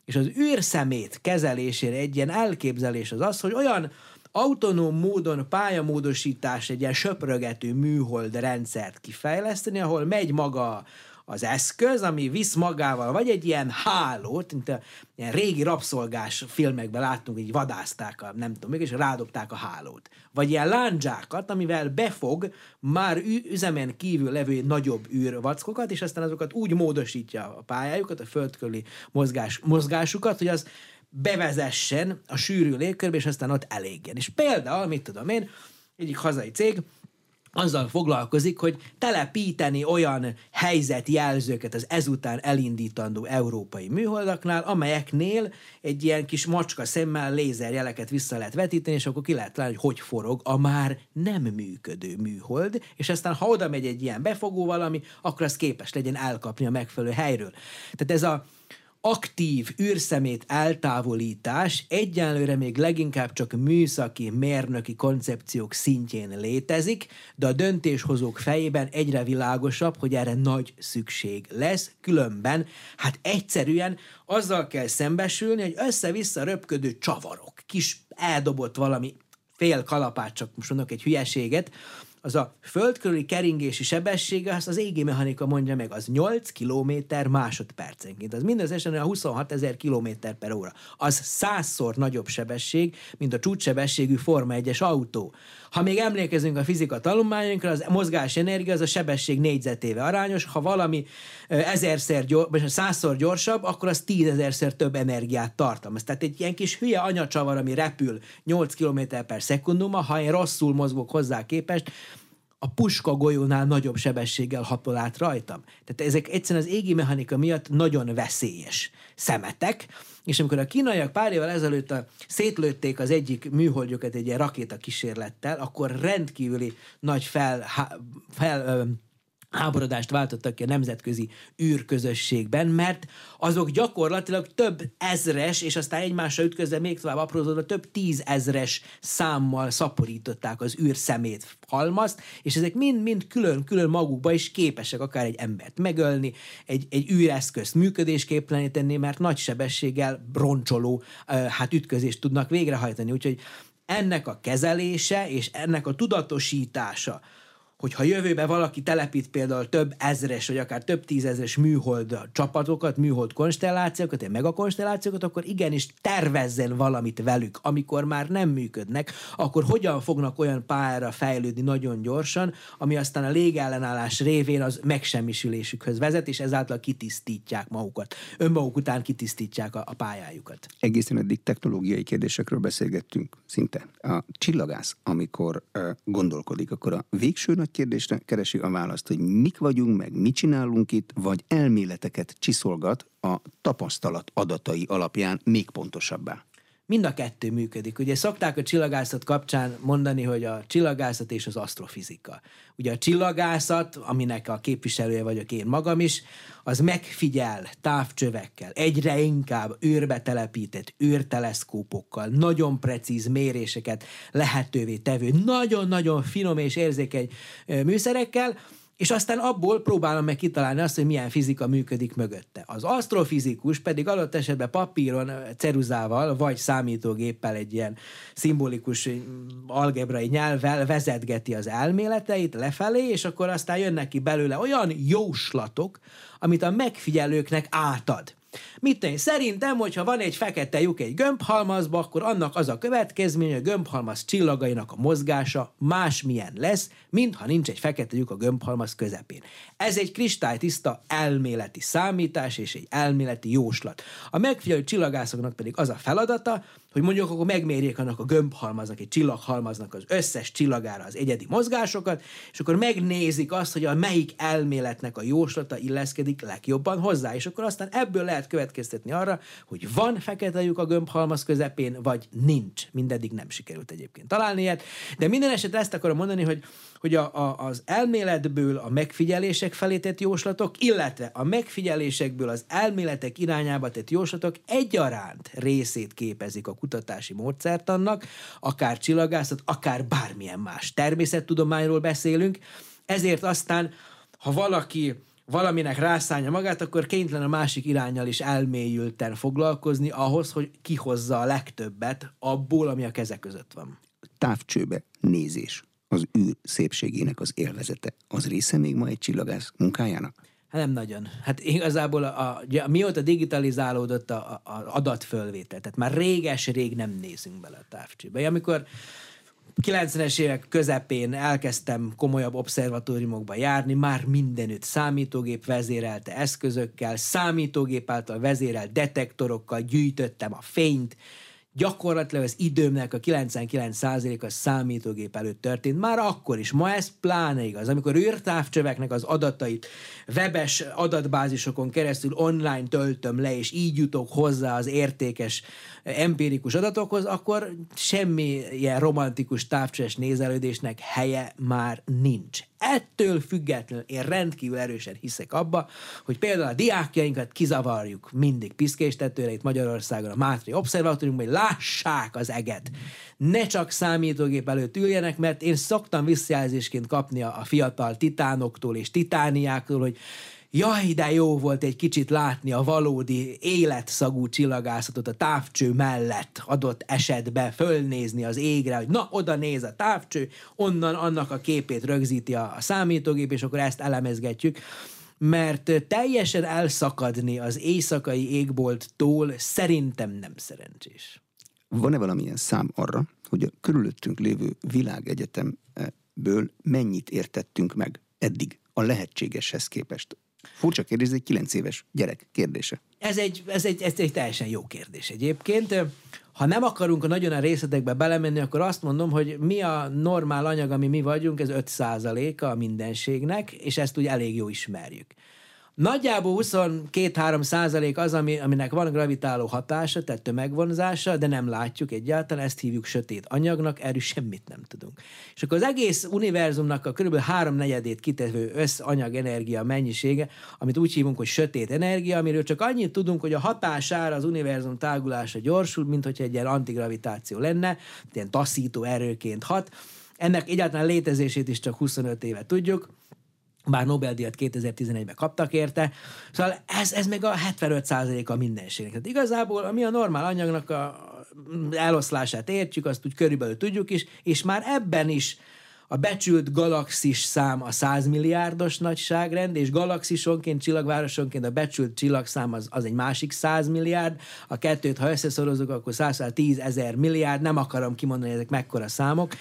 És az űrszemét kezelésére egy ilyen elképzelés az az, hogy olyan autonóm módon pályamódosítás, egy ilyen söprögető műhold rendszert kifejleszteni, ahol megy maga az eszköz, ami visz magával, vagy egy ilyen hálót, mint a ilyen régi rabszolgás filmekben láttunk, hogy vadázták, a, nem tudom, mégis rádobták a hálót. Vagy ilyen lándzsákat, amivel befog már üzemen kívül levő nagyobb űrvackokat, és aztán azokat úgy módosítja a pályájukat, a földkörüli mozgás, mozgásukat, hogy az bevezessen a sűrű légkörbe, és aztán ott elégjen. És például, mit tudom én, egyik hazai cég azzal foglalkozik, hogy telepíteni olyan helyzetjelzőket az ezután elindítandó európai műholdaknál, amelyeknél egy ilyen kis macska szemmel lézerjeleket vissza lehet vetíteni, és akkor ki lehet látni, hogy hogy forog a már nem működő műhold, és aztán ha oda megy egy ilyen befogó valami, akkor az képes legyen elkapni a megfelelő helyről. Tehát ez a aktív űrszemét eltávolítás egyenlőre még leginkább csak műszaki, mérnöki koncepciók szintjén létezik, de a döntéshozók fejében egyre világosabb, hogy erre nagy szükség lesz, különben hát egyszerűen azzal kell szembesülni, hogy össze-vissza röpködő csavarok, kis eldobott valami fél kalapát, csak most mondok egy hülyeséget, az a földkörüli keringési sebessége, azt az égi mechanika mondja meg, az 8 km másodpercenként. Az mindösszesen a 26 ezer km per óra. Az százszor nagyobb sebesség, mint a csúcssebességű Forma 1-es autó. Ha még emlékezünk a fizika tanulmányainkra, az mozgás energia az a sebesség négyzetéve arányos. Ha valami ezerszer, gyor, vagy százszor gyorsabb, akkor az tízezerszer több energiát tartalmaz. Tehát egy ilyen kis hülye anyacsavar, ami repül 8 km per szekunduma, ha én rosszul mozgok hozzá képest, a puska golyónál nagyobb sebességgel hatol át rajtam. Tehát ezek egyszerűen az égi mechanika miatt nagyon veszélyes szemetek, és amikor a kínaiak pár évvel ezelőtt a, szétlőtték az egyik műholdjukat egy ilyen rakéta kísérlettel, akkor rendkívüli nagy fel, fel háborodást váltottak ki a nemzetközi űrközösségben, mert azok gyakorlatilag több ezres, és aztán egymásra ütközve még tovább aprózódva több tízezres számmal szaporították az űrszemét halmazt, és ezek mind-mind külön-külön magukba is képesek akár egy embert megölni, egy, egy űreszközt működésképtelenítenni, mert nagy sebességgel roncsoló hát ütközést tudnak végrehajtani. Úgyhogy ennek a kezelése és ennek a tudatosítása, hogyha jövőben valaki telepít például több ezres, vagy akár több tízezres műhold csapatokat, műhold konstellációkat, egy megakonstellációkat, akkor igenis tervezzen valamit velük. Amikor már nem működnek, akkor hogyan fognak olyan pályára fejlődni nagyon gyorsan, ami aztán a légellenállás révén az megsemmisülésükhöz vezet, és ezáltal kitisztítják magukat. Önmaguk után kitisztítják a, a pályájukat. Egészen eddig technológiai kérdésekről beszélgettünk szinte. A csillagász, amikor uh, gondolkodik, akkor a végső nagy kérdésre keresi a választ, hogy mik vagyunk, meg mit csinálunk itt, vagy elméleteket csiszolgat a tapasztalat adatai alapján még pontosabbá. Mind a kettő működik. Ugye szokták a csillagászat kapcsán mondani, hogy a csillagászat és az asztrofizika. Ugye a csillagászat, aminek a képviselője vagyok én magam is, az megfigyel távcsövekkel, egyre inkább űrbe telepített űrteleszkópokkal, nagyon precíz méréseket lehetővé tevő, nagyon-nagyon finom és érzékeny műszerekkel, és aztán abból próbálom meg kitalálni azt, hogy milyen fizika működik mögötte. Az asztrofizikus pedig adott esetben papíron, ceruzával, vagy számítógéppel egy ilyen szimbolikus algebrai nyelvvel vezetgeti az elméleteit lefelé, és akkor aztán jönnek ki belőle olyan jóslatok, amit a megfigyelőknek átad. Mit tenni? Szerintem, hogyha van egy fekete lyuk egy gömbhalmazba, akkor annak az a következmény, hogy a gömbhalmaz csillagainak a mozgása másmilyen lesz, mintha nincs egy fekete lyuk a gömbhalmaz közepén. Ez egy kristálytiszta elméleti számítás és egy elméleti jóslat. A megfigyelő csillagászoknak pedig az a feladata, hogy mondjuk akkor megmérjék annak a gömbhalmaznak, egy csillaghalmaznak az összes csillagára az egyedi mozgásokat, és akkor megnézik azt, hogy a melyik elméletnek a jóslata illeszkedik legjobban hozzá, és akkor aztán ebből lehet következtetni arra, hogy van fekete lyuk a gömbhalmaz közepén, vagy nincs. Mindeddig nem sikerült egyébként találni ilyet, de minden esetre ezt akarom mondani, hogy hogy a, a, az elméletből a megfigyelések felé tett jóslatok, illetve a megfigyelésekből az elméletek irányába tett jóslatok egyaránt részét képezik a kutatási módszertannak, akár csillagászat, akár bármilyen más természettudományról beszélünk, ezért aztán, ha valaki valaminek rászánja magát, akkor kénytelen a másik irányal is elmélyülten foglalkozni ahhoz, hogy kihozza a legtöbbet abból, ami a keze között van. Távcsőbe nézés az űr szépségének az élvezete, az része még ma egy csillagász munkájának? Hát nem nagyon. Hát igazából a, a, mióta digitalizálódott a, a, a adatfölvétel, tehát már réges-rég nem nézünk bele a távcsőbe. Amikor 90-es évek közepén elkezdtem komolyabb obszervatóriumokba járni, már mindenütt számítógép vezérelte eszközökkel, számítógép által vezérelt detektorokkal gyűjtöttem a fényt, gyakorlatilag az időmnek a 99%-a számítógép előtt történt. Már akkor is. Ma ez pláne igaz. Amikor űrtávcsöveknek az adatait webes adatbázisokon keresztül online töltöm le, és így jutok hozzá az értékes empirikus adatokhoz, akkor semmi ilyen romantikus távcsöves nézelődésnek helye már nincs. Ettől függetlenül én rendkívül erősen hiszek abba, hogy például a diákjainkat kizavarjuk mindig piszkéstetőre itt Magyarországon a Mátri Obszervatóriumban, hogy lássák az eget. Ne csak számítógép előtt üljenek, mert én szoktam visszajelzésként kapni a, fiatal titánoktól és titániáktól, hogy jaj, de jó volt egy kicsit látni a valódi életszagú csillagászatot a távcső mellett adott esetben, fölnézni az égre, hogy na, oda néz a távcső, onnan annak a képét rögzíti a, a számítógép, és akkor ezt elemezgetjük mert teljesen elszakadni az éjszakai égbolttól szerintem nem szerencsés. Van-e valamilyen szám arra, hogy a körülöttünk lévő világegyetemből mennyit értettünk meg eddig a lehetségeshez képest? Furcsa kérdés, ez egy kilenc éves gyerek kérdése. Ez egy, ez, egy, ez egy teljesen jó kérdés egyébként. Ha nem akarunk nagyon a részletekbe belemenni, akkor azt mondom, hogy mi a normál anyag, ami mi vagyunk, ez 5% a mindenségnek, és ezt úgy elég jó ismerjük. Nagyjából 22-3 százalék az, ami, aminek van gravitáló hatása, tehát tömegvonzása, de nem látjuk egyáltalán, ezt hívjuk sötét anyagnak, erről semmit nem tudunk. És akkor az egész univerzumnak a kb. háromnegyedét kitevő összanyag energia mennyisége, amit úgy hívunk, hogy sötét energia, amiről csak annyit tudunk, hogy a hatására az univerzum tágulása gyorsul, mint hogyha egy ilyen antigravitáció lenne, ilyen taszító erőként hat. Ennek egyáltalán létezését is csak 25 éve tudjuk bár Nobel-díjat 2011-ben kaptak érte. Szóval ez, ez még a 75% a mindenségnek. Tehát igazából, ami a normál anyagnak a eloszlását értjük, azt úgy körülbelül tudjuk is, és már ebben is a becsült galaxis szám a 100 milliárdos nagyságrend, és galaxisonként, csillagvárosonként a becsült csillagszám az, az egy másik 100 milliárd. A kettőt, ha összeszorozunk, akkor 110 ezer milliárd. Nem akarom kimondani, ezek mekkora számok.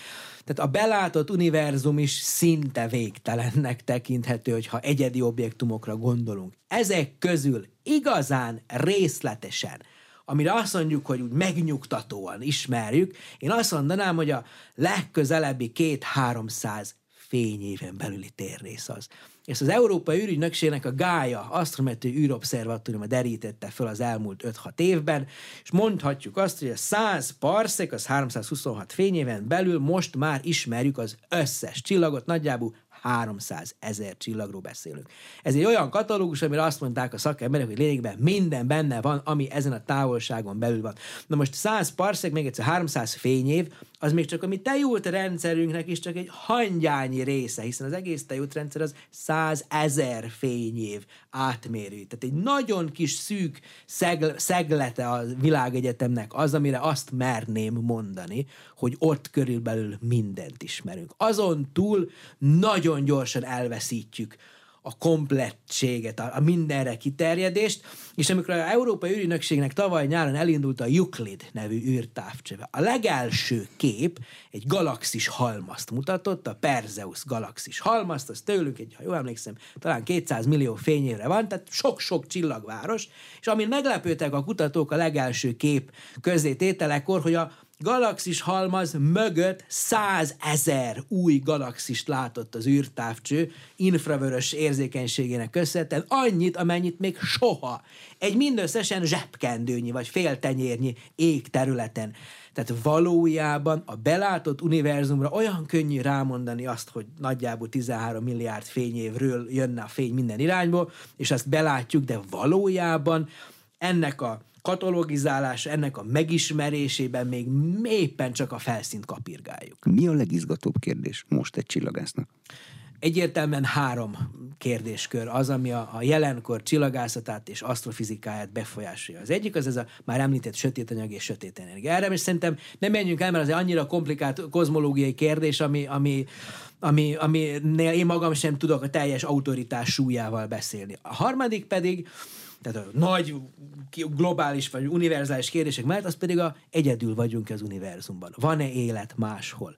Tehát a belátott univerzum is szinte végtelennek tekinthető, hogyha egyedi objektumokra gondolunk. Ezek közül igazán részletesen amire azt mondjuk, hogy úgy megnyugtatóan ismerjük, én azt mondanám, hogy a legközelebbi két-háromszáz fényéven belüli térrész az. És az Európai űrügynökségnek a gája, asztromető űrobszervatóriuma derítette fel az elmúlt 5-6 évben, és mondhatjuk azt, hogy a 100 parszek, az 326 fényéven belül most már ismerjük az összes csillagot, nagyjából 300 ezer csillagról beszélünk. Ez egy olyan katalógus, amire azt mondták a szakemberek, hogy lényegben minden benne van, ami ezen a távolságon belül van. Na most 100 parszek, még egyszer 300 fényév, az még csak a mi tejút rendszerünknek is csak egy hangyányi része, hiszen az egész tejút rendszer az 100 ezer fényév átmérő. Tehát egy nagyon kis szűk szegl- szeglete a világegyetemnek az, amire azt merném mondani, hogy ott körülbelül mindent ismerünk. Azon túl nagyon gyorsan elveszítjük a komplettséget, a, a mindenre kiterjedést, és amikor a Európai űrügynökségnek tavaly nyáron elindult a Euclid nevű űrtávcsöve, a legelső kép egy galaxis halmazt mutatott, a Perseus galaxis halmazt, az tőlük egy, ha jól emlékszem, talán 200 millió fényévre van, tehát sok-sok csillagváros, és amin meglepődtek a kutatók a legelső kép tételekor, hogy a galaxis halmaz mögött százezer új galaxist látott az űrtávcső infravörös érzékenységének köszönhetően, annyit, amennyit még soha egy mindösszesen zsebkendőnyi vagy féltenyérnyi ég területen. Tehát valójában a belátott univerzumra olyan könnyű rámondani azt, hogy nagyjából 13 milliárd fényévről jönne a fény minden irányból, és azt belátjuk, de valójában ennek a katalogizálás, ennek a megismerésében még éppen csak a felszínt kapirgáljuk. Mi a legizgatóbb kérdés most egy csillagásznak? Egyértelműen három kérdéskör az, ami a, a jelenkor csillagászatát és asztrofizikáját befolyásolja. Az egyik az ez a már említett sötét anyag és sötét energia. Erre és szerintem nem menjünk el, mert az egy annyira komplikált kozmológiai kérdés, ami, ami, ami, aminél én magam sem tudok a teljes autoritás súlyával beszélni. A harmadik pedig, tehát a nagy globális vagy univerzális kérdések mellett, az pedig a egyedül vagyunk az univerzumban. Van-e élet máshol?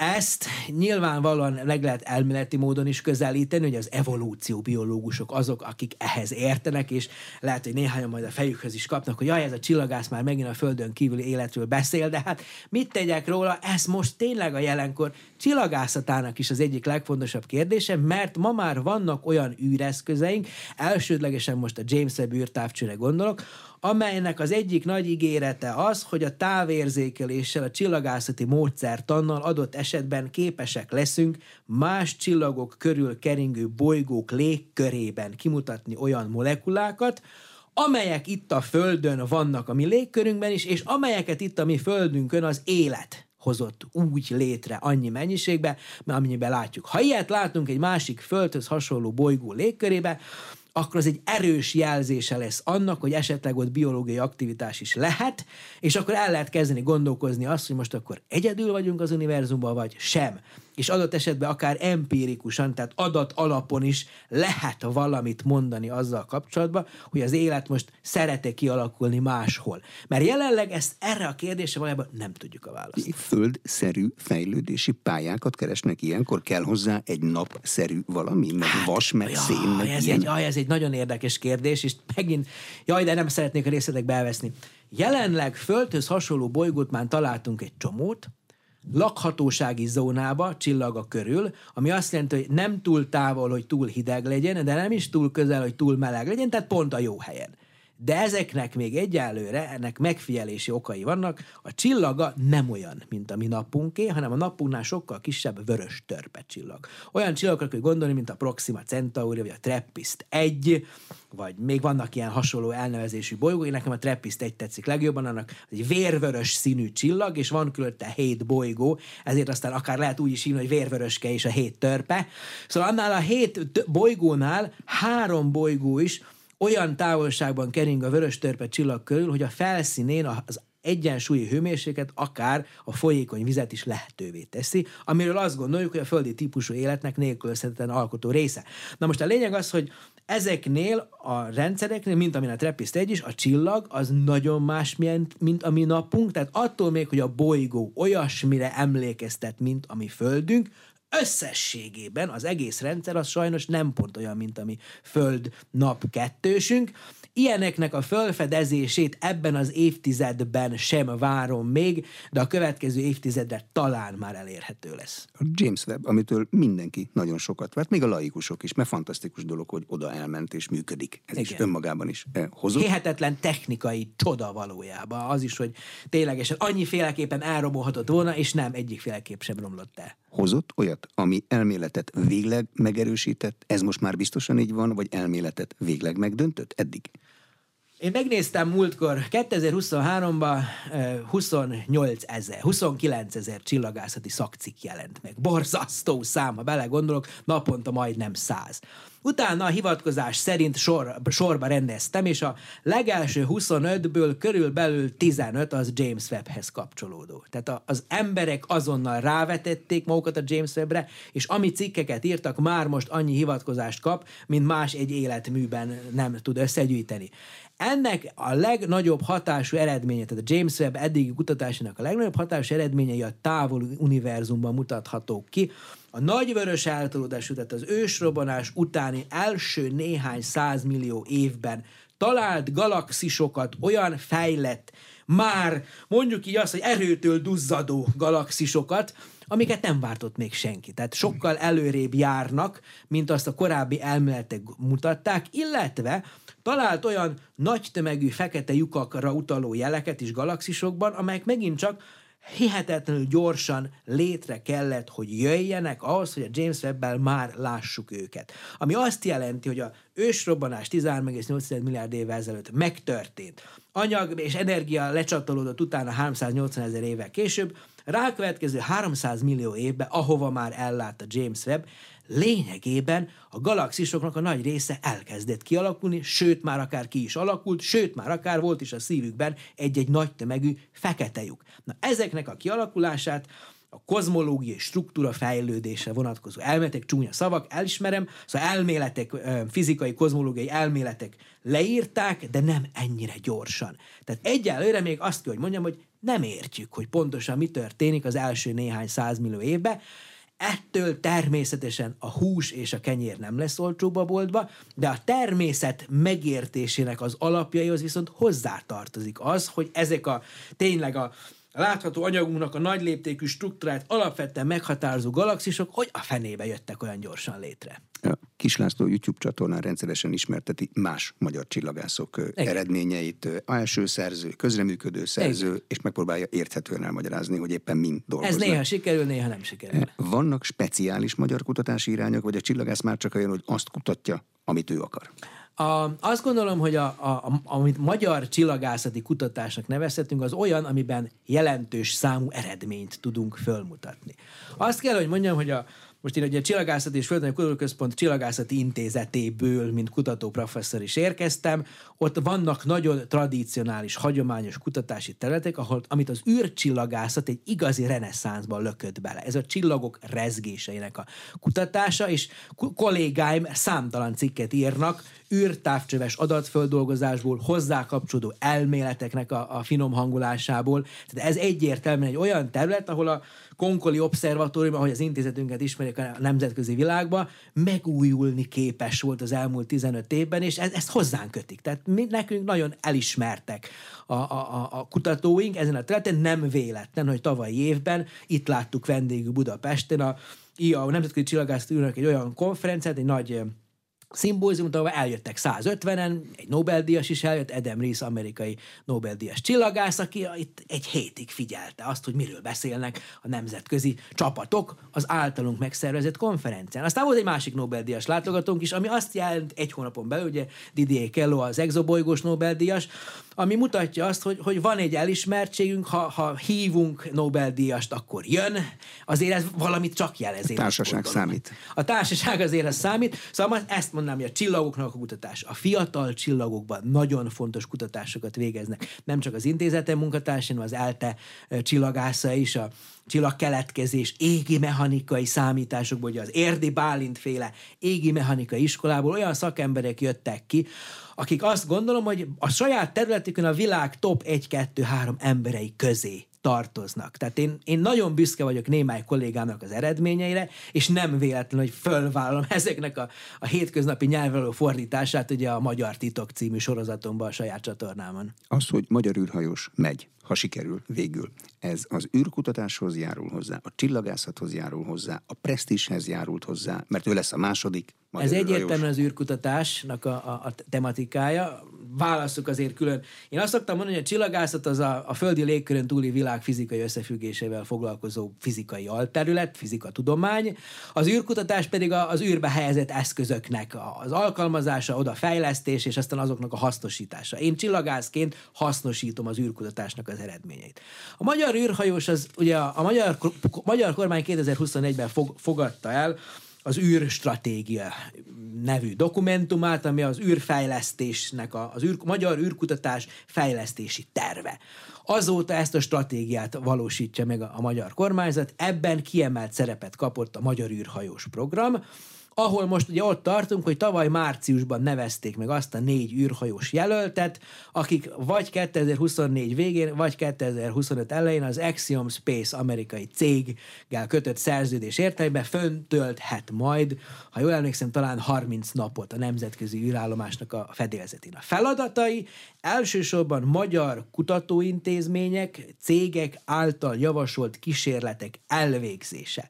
Ezt nyilvánvalóan meg lehet elméleti módon is közelíteni, hogy az evolúció biológusok azok, akik ehhez értenek, és lehet, hogy néhányan majd a fejükhöz is kapnak, hogy jaj, ez a csillagász már megint a Földön kívüli életről beszél, de hát mit tegyek róla? Ez most tényleg a jelenkor csillagászatának is az egyik legfontosabb kérdése, mert ma már vannak olyan űreszközeink, elsődlegesen most a James Webb űrtávcsőre gondolok, amelynek az egyik nagy ígérete az, hogy a távérzékeléssel, a csillagászati módszertannal adott esetben képesek leszünk más csillagok körül keringő bolygók légkörében kimutatni olyan molekulákat, amelyek itt a Földön vannak a mi légkörünkben is, és amelyeket itt a mi Földünkön az élet hozott úgy létre annyi mennyiségbe, amennyiben látjuk. Ha ilyet látunk egy másik Földhöz hasonló bolygó légkörébe, akkor az egy erős jelzése lesz annak, hogy esetleg ott biológiai aktivitás is lehet, és akkor el lehet kezdeni gondolkozni azt, hogy most akkor egyedül vagyunk az univerzumban, vagy sem és adott esetben akár empirikusan, tehát adat alapon is lehet valamit mondani azzal kapcsolatban, hogy az élet most szeret kialakulni máshol. Mert jelenleg ezt erre a kérdésre valójában nem tudjuk a választ. Földszerű fejlődési pályákat keresnek ilyenkor? Kell hozzá egy napszerű valami, meg hát, vas, meg jaj, szén, meg ez ilyen? Egy, jaj, ez egy nagyon érdekes kérdés, és megint, jaj, de nem szeretnék a részletekbe elveszni. Jelenleg földhöz hasonló bolygót már találtunk egy csomót, lakhatósági zónába, csillaga körül, ami azt jelenti, hogy nem túl távol, hogy túl hideg legyen, de nem is túl közel, hogy túl meleg legyen, tehát pont a jó helyen. De ezeknek még egyelőre, ennek megfigyelési okai vannak, a csillaga nem olyan, mint a mi napunké, hanem a napunknál sokkal kisebb vörös törpe csillag. Olyan csillagokra kell gondolni, mint a Proxima Centauri, vagy a Trappist 1, vagy még vannak ilyen hasonló elnevezésű bolygók, én nekem a Trappist 1 tetszik legjobban, annak egy vérvörös színű csillag, és van különte hét bolygó, ezért aztán akár lehet úgy is hívni, hogy vérvöröske és a hét törpe. Szóval annál a hét bolygónál három bolygó is olyan távolságban kering a vörös törpe csillag körül, hogy a felszínén az egyensúlyi hőmérséklet akár a folyékony vizet is lehetővé teszi, amiről azt gondoljuk, hogy a földi típusú életnek nélkülözhetetlen alkotó része. Na most a lényeg az, hogy ezeknél a rendszereknél, mint amin a Trappist egy is, a csillag az nagyon más, mint, a mi napunk, tehát attól még, hogy a bolygó olyasmire emlékeztet, mint a mi földünk, összességében az egész rendszer az sajnos nem pont olyan, mint a mi föld-nap kettősünk, Ilyeneknek a felfedezését ebben az évtizedben sem várom még, de a következő évtizedre talán már elérhető lesz. A James Webb, amitől mindenki nagyon sokat várt, még a laikusok is, mert fantasztikus dolog, hogy oda elment és működik. Ez Igen. is önmagában is eh, hozott. Hihetetlen technikai csoda valójában. Az is, hogy ténylegesen annyiféleképpen elromolhatott volna, és nem egyikféleképp sem romlott el hozott olyat, ami elméletet végleg megerősített, ez most már biztosan így van, vagy elméletet végleg megdöntött eddig? Én megnéztem múltkor, 2023-ban 28 ezer, 29 ezer csillagászati szakcikk jelent meg. Borzasztó szám, ha belegondolok, naponta majdnem 100. Utána a hivatkozás szerint sor, sorba rendeztem, és a legelső 25-ből körülbelül 15 az James Webbhez kapcsolódó. Tehát az emberek azonnal rávetették magukat a James Webbre, és ami cikkeket írtak, már most annyi hivatkozást kap, mint más egy életműben nem tud összegyűjteni. Ennek a legnagyobb hatású eredménye, tehát a James Webb eddigi kutatásának a legnagyobb hatású eredményei a távoli univerzumban mutathatók ki. A nagyvörös eltolódású, tehát az ősrobbanás utáni első néhány százmillió évben talált galaxisokat olyan fejlett, már mondjuk így azt, hogy erőtől duzzadó galaxisokat, amiket nem vártott még senki. Tehát sokkal előrébb járnak, mint azt a korábbi elméletek mutatták, illetve talált olyan nagy tömegű fekete lyukakra utaló jeleket is galaxisokban, amelyek megint csak hihetetlenül gyorsan létre kellett, hogy jöjjenek ahhoz, hogy a James Webb-bel már lássuk őket. Ami azt jelenti, hogy a ősrobbanás 13,8 milliárd évvel ezelőtt megtörtént. Anyag és energia lecsatolódott utána 380 ezer évvel később, rákövetkező 300 millió évben, ahova már ellát a James Webb, lényegében a galaxisoknak a nagy része elkezdett kialakulni, sőt már akár ki is alakult, sőt már akár volt is a szívükben egy-egy nagy tömegű fekete lyuk. Na ezeknek a kialakulását a kozmológiai struktúra fejlődése vonatkozó elméletek, csúnya szavak, elismerem, szóval elméletek, fizikai, kozmológiai elméletek leírták, de nem ennyire gyorsan. Tehát egyelőre még azt kell, hogy mondjam, hogy nem értjük, hogy pontosan mi történik az első néhány százmillió évben, Ettől természetesen a hús és a kenyér nem lesz olcsóbb a boltba, de a természet megértésének az alapjaihoz viszont hozzátartozik. Az, hogy ezek a tényleg a a látható anyagunknak a nagy léptékű struktúrát alapvetően meghatározó galaxisok, hogy a fenébe jöttek olyan gyorsan létre. A Kislászló YouTube csatornán rendszeresen ismerteti más magyar csillagászok Igen. eredményeit. Első szerző, közreműködő szerző, Igen. és megpróbálja érthetően elmagyarázni, hogy éppen mind dolgoznak. Ez néha sikerül, néha nem sikerül. Vannak speciális magyar kutatási irányok, vagy a csillagász már csak olyan, hogy azt kutatja, amit ő akar? A, azt gondolom, hogy a, a, a, amit magyar csillagászati kutatásnak nevezhetünk, az olyan, amiben jelentős számú eredményt tudunk fölmutatni. Azt kell, hogy mondjam, hogy a, most én ugye a Csillagászati és Földtani Kutatóközpont Csillagászati Intézetéből, mint kutató professzor is érkeztem. Ott vannak nagyon tradicionális, hagyományos kutatási területek, ahol, amit az űrcsillagászat egy igazi reneszánszban lökött bele. Ez a csillagok rezgéseinek a kutatása, és kollégáim számtalan cikket írnak űrtávcsöves adatföldolgozásból, hozzá kapcsolódó elméleteknek a, a finom hangulásából. Tehát ez egyértelműen egy olyan terület, ahol a Konkoli Obszervatórium, ahogy az intézetünket ismerik a nemzetközi világba, megújulni képes volt az elmúlt 15 évben, és ez, ezt hozzánk kötik. Tehát mi, nekünk nagyon elismertek a, a, a kutatóink ezen a területen, nem véletlen, hogy tavalyi évben itt láttuk vendégül Budapesten a, a Nemzetközi Csillagászati egy olyan konferenciát, egy nagy szimbóziumot, ahol eljöttek 150-en, egy Nobel-díjas is eljött, Adam Rees, amerikai Nobel-díjas csillagász, aki itt egy hétig figyelte azt, hogy miről beszélnek a nemzetközi csapatok az általunk megszervezett konferencián. Aztán volt egy másik Nobel-díjas látogatónk is, ami azt jelent egy hónapon belül, ugye Didier Kello az exobolygós Nobel-díjas, ami mutatja azt, hogy, hogy van egy elismertségünk, ha, ha hívunk Nobel-díjast, akkor jön, azért ez valamit csak jelez. A társaság számít. A társaság azért ez számít, szóval ezt mondanám, hogy a csillagoknak a kutatás, a fiatal csillagokban nagyon fontos kutatásokat végeznek. Nem csak az intézetem munkatársai, hanem az ELTE csillagásza is, a csillagkeletkezés, égi mechanikai számításokból, ugye az Érdi Bálint féle égi mechanikai iskolából olyan szakemberek jöttek ki, akik azt gondolom, hogy a saját területükön a világ top 1-2-3 emberei közé tartoznak. Tehát én, én nagyon büszke vagyok némely kollégámnak az eredményeire, és nem véletlen, hogy fölvállalom *laughs* ezeknek a, a hétköznapi nyelvvelő fordítását ugye a Magyar Titok című sorozatomban a saját csatornámon. Az, hogy magyar űrhajós megy, ha sikerül végül. Ez az űrkutatáshoz járul hozzá, a csillagászathoz járul hozzá, a presztízshez járult hozzá, mert ő lesz a második. Ez egyértelműen az űrkutatásnak a, a, a tematikája. Válaszok azért külön. Én azt szoktam mondani, hogy a csillagászat az a, a földi légkörön túli világ fizikai összefüggésével foglalkozó fizikai alterület, fizika tudomány. Az űrkutatás pedig az űrbe helyezett eszközöknek az alkalmazása, oda fejlesztés, és aztán azoknak a hasznosítása. Én csillagászként hasznosítom az űrkutatásnak az eredményeit. A magyar űrhajós az ugye a magyar, magyar kormány 2021-ben fog, fogadta el az űrstratégia nevű dokumentumát, ami az űrfejlesztésnek, a, az űr, magyar űrkutatás fejlesztési terve. Azóta ezt a stratégiát valósítja meg a, a magyar kormányzat, ebben kiemelt szerepet kapott a Magyar űrhajós program, ahol most ugye ott tartunk, hogy tavaly márciusban nevezték meg azt a négy űrhajós jelöltet, akik vagy 2024 végén, vagy 2025 elején az Axiom Space amerikai céggel kötött szerződés értelmében föntölthet majd, ha jól emlékszem, talán 30 napot a nemzetközi űrállomásnak a fedélzetén. A feladatai elsősorban magyar kutatóintézmények, cégek által javasolt kísérletek elvégzése.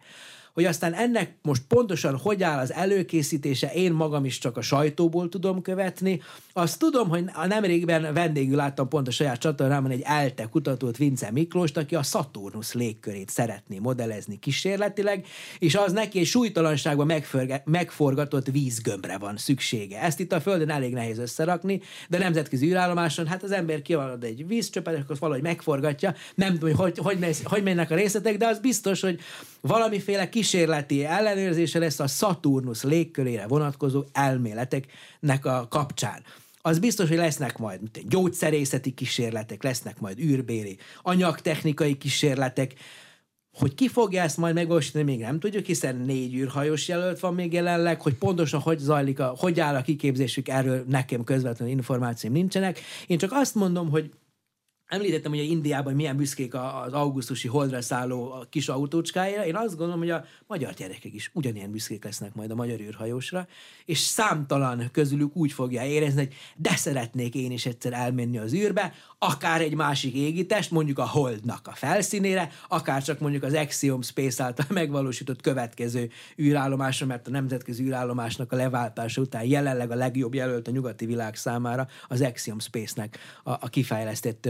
Hogy aztán ennek most pontosan hogy áll az előkészítése, én magam is csak a sajtóból tudom követni. Azt tudom, hogy nemrégben vendégül láttam pont a saját csatornámon egy ELTE kutatót, Vince Miklóst, aki a Saturnus légkörét szeretné modellezni kísérletileg, és az neki egy súlytalanságban megförge, megforgatott vízgömbre van szüksége. Ezt itt a Földön elég nehéz összerakni, de nemzetközi űrállomáson, hát az ember kivalad egy vízcsöpet, akkor valahogy megforgatja. Nem tudom, hogy hogy, hogy, hogy mennek a részletek, de az biztos, hogy valamiféle kis kísérleti ellenőrzése lesz a Saturnus légkörére vonatkozó elméleteknek a kapcsán az biztos, hogy lesznek majd mint gyógyszerészeti kísérletek, lesznek majd űrbéli anyagtechnikai kísérletek, hogy ki fogja ezt majd megvalósítani, még nem tudjuk, hiszen négy űrhajós jelölt van még jelenleg, hogy pontosan hogy zajlik, a, hogy áll a kiképzésük, erről nekem közvetlenül információim nincsenek. Én csak azt mondom, hogy Említettem, hogy a Indiában milyen büszkék az augusztusi holdra szálló a kis autócskájára. Én azt gondolom, hogy a magyar gyerekek is ugyanilyen büszkék lesznek majd a magyar űrhajósra, és számtalan közülük úgy fogja érezni, hogy de szeretnék én is egyszer elmenni az űrbe, akár egy másik égitest, mondjuk a holdnak a felszínére, akár csak mondjuk az Axiom Space által *laughs* megvalósított következő űrállomásra, mert a nemzetközi űrállomásnak a leváltása után jelenleg a legjobb jelölt a nyugati világ számára az Axiom Space-nek a, a kifejlesztett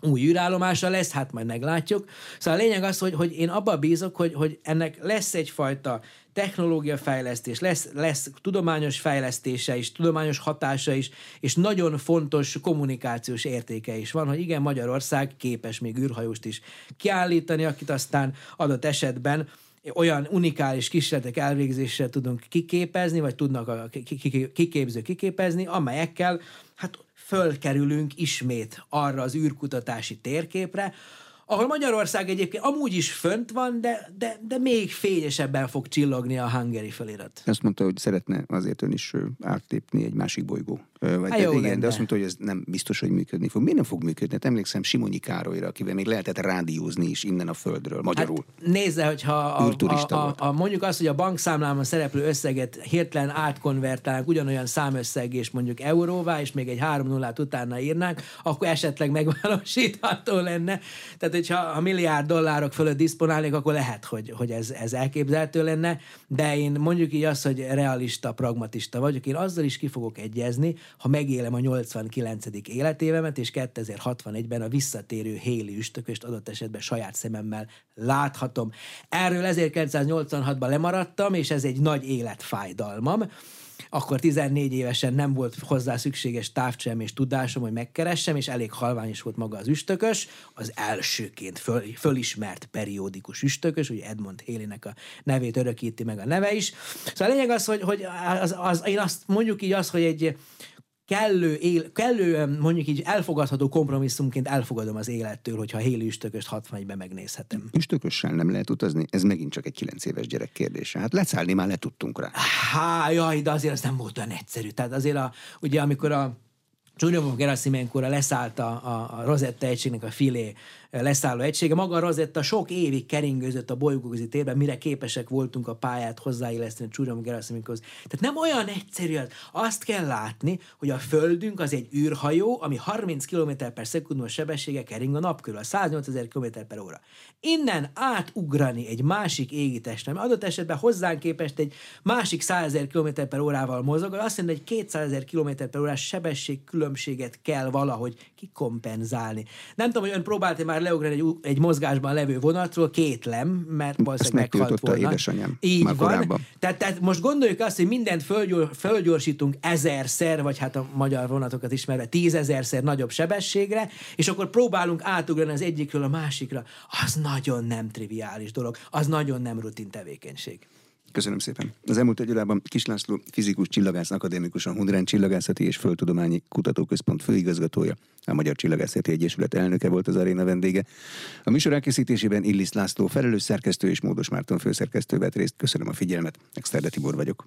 új űrállomása lesz, hát majd meglátjuk. Szóval a lényeg az, hogy, hogy én abban bízok, hogy, hogy ennek lesz egyfajta technológia fejlesztés, lesz, lesz tudományos fejlesztése is, tudományos hatása is, és nagyon fontos kommunikációs értéke is van, hogy igen, Magyarország képes még űrhajóst is kiállítani, akit aztán adott esetben olyan unikális kísérletek elvégzésre tudunk kiképezni, vagy tudnak a kiképző kiképezni, amelyekkel hát fölkerülünk ismét arra az űrkutatási térképre, ahol Magyarország egyébként amúgy is fönt van, de, de, de még fényesebben fog csillogni a hungary felirat. Azt mondta, hogy szeretne azért ön is átlépni egy másik bolygó vagy hát jó igen, lenne. de azt mondta, hogy ez nem biztos, hogy működni fog. Miért nem fog működni? Hát emlékszem Simonyi Károlyra, akivel még lehetett rádiózni is innen a földről, magyarul. Hát nézze, hogyha a, a, a, a, mondjuk azt, hogy a bankszámlámon szereplő összeget hirtelen átkonvertálnánk ugyanolyan számösszeg és mondjuk euróvá, és még egy három nullát utána írnánk, akkor esetleg megvalósítható lenne. Tehát, hogyha a milliárd dollárok fölött diszponálnék, akkor lehet, hogy, hogy ez, ez elképzelhető lenne, de én mondjuk így azt, hogy realista, pragmatista vagyok, én azzal is ki fogok egyezni, ha megélem a 89. életévemet, és 2061-ben a visszatérő Héli üstököst adott esetben saját szememmel láthatom. Erről 1986-ban lemaradtam, és ez egy nagy életfájdalmam akkor 14 évesen nem volt hozzá szükséges távcsem és tudásom, hogy megkeressem, és elég halvány is volt maga az üstökös, az elsőként föl, fölismert periódikus üstökös, ugye Edmond Hélinek a nevét örökíti meg a neve is. Szóval a lényeg az, hogy, hogy az, az, én azt mondjuk így az, hogy egy kellő, él, kellő, mondjuk így elfogadható kompromisszumként elfogadom az élettől, hogyha Héli üstököst 61-ben megnézhetem. Üstökössel nem lehet utazni? Ez megint csak egy 9 éves gyerek kérdése. Hát leszállni már le tudtunk rá. Há, jaj, de azért az nem volt olyan egyszerű. Tehát azért a, ugye amikor a Giulio Gerasimenkóra leszállt a, a, a Rosetta egységnek a filé leszálló egysége. Maga a Rosetta sok évig keringőzött a bolygóközi térben, mire képesek voltunk a pályát hozzáilleszteni Csúrom Gerasimenkhoz. Tehát nem olyan egyszerű, azt kell látni, hogy a Földünk az egy űrhajó, ami 30 km per szekundumos sebessége kering a nap körül, a 108 ezer km per óra. Innen átugrani egy másik égitestre, ami adott esetben hozzánk képest egy másik 100 ezer km per órával mozog, azt mondja, hogy 200 ezer km per órás sebesség különbséget kell valahogy kikompenzálni. Nem tudom, hogy ön próbálta már leugrani egy, egy mozgásban levő vonatról, két lem, mert valószínűleg meghalt volna. édesanyám Így már van. Korábban. Tehát, tehát most gondoljuk azt, hogy mindent fölgyor, fölgyorsítunk ezerszer, vagy hát a magyar vonatokat ismerve tízezerszer nagyobb sebességre, és akkor próbálunk átugrani az egyikről a másikra. Az nagyon nem triviális dolog, az nagyon nem rutin tevékenység. Köszönöm szépen. Az elmúlt egy órában Kis László, fizikus csillagász akadémikus, a Hundrán Csillagászati és Földtudományi Kutatóközpont főigazgatója, a Magyar Csillagászati Egyesület elnöke volt az aréna vendége. A műsor elkészítésében Illis László felelős szerkesztő és Módos Márton főszerkesztő vett részt. Köszönöm a figyelmet. Exterde Tibor vagyok.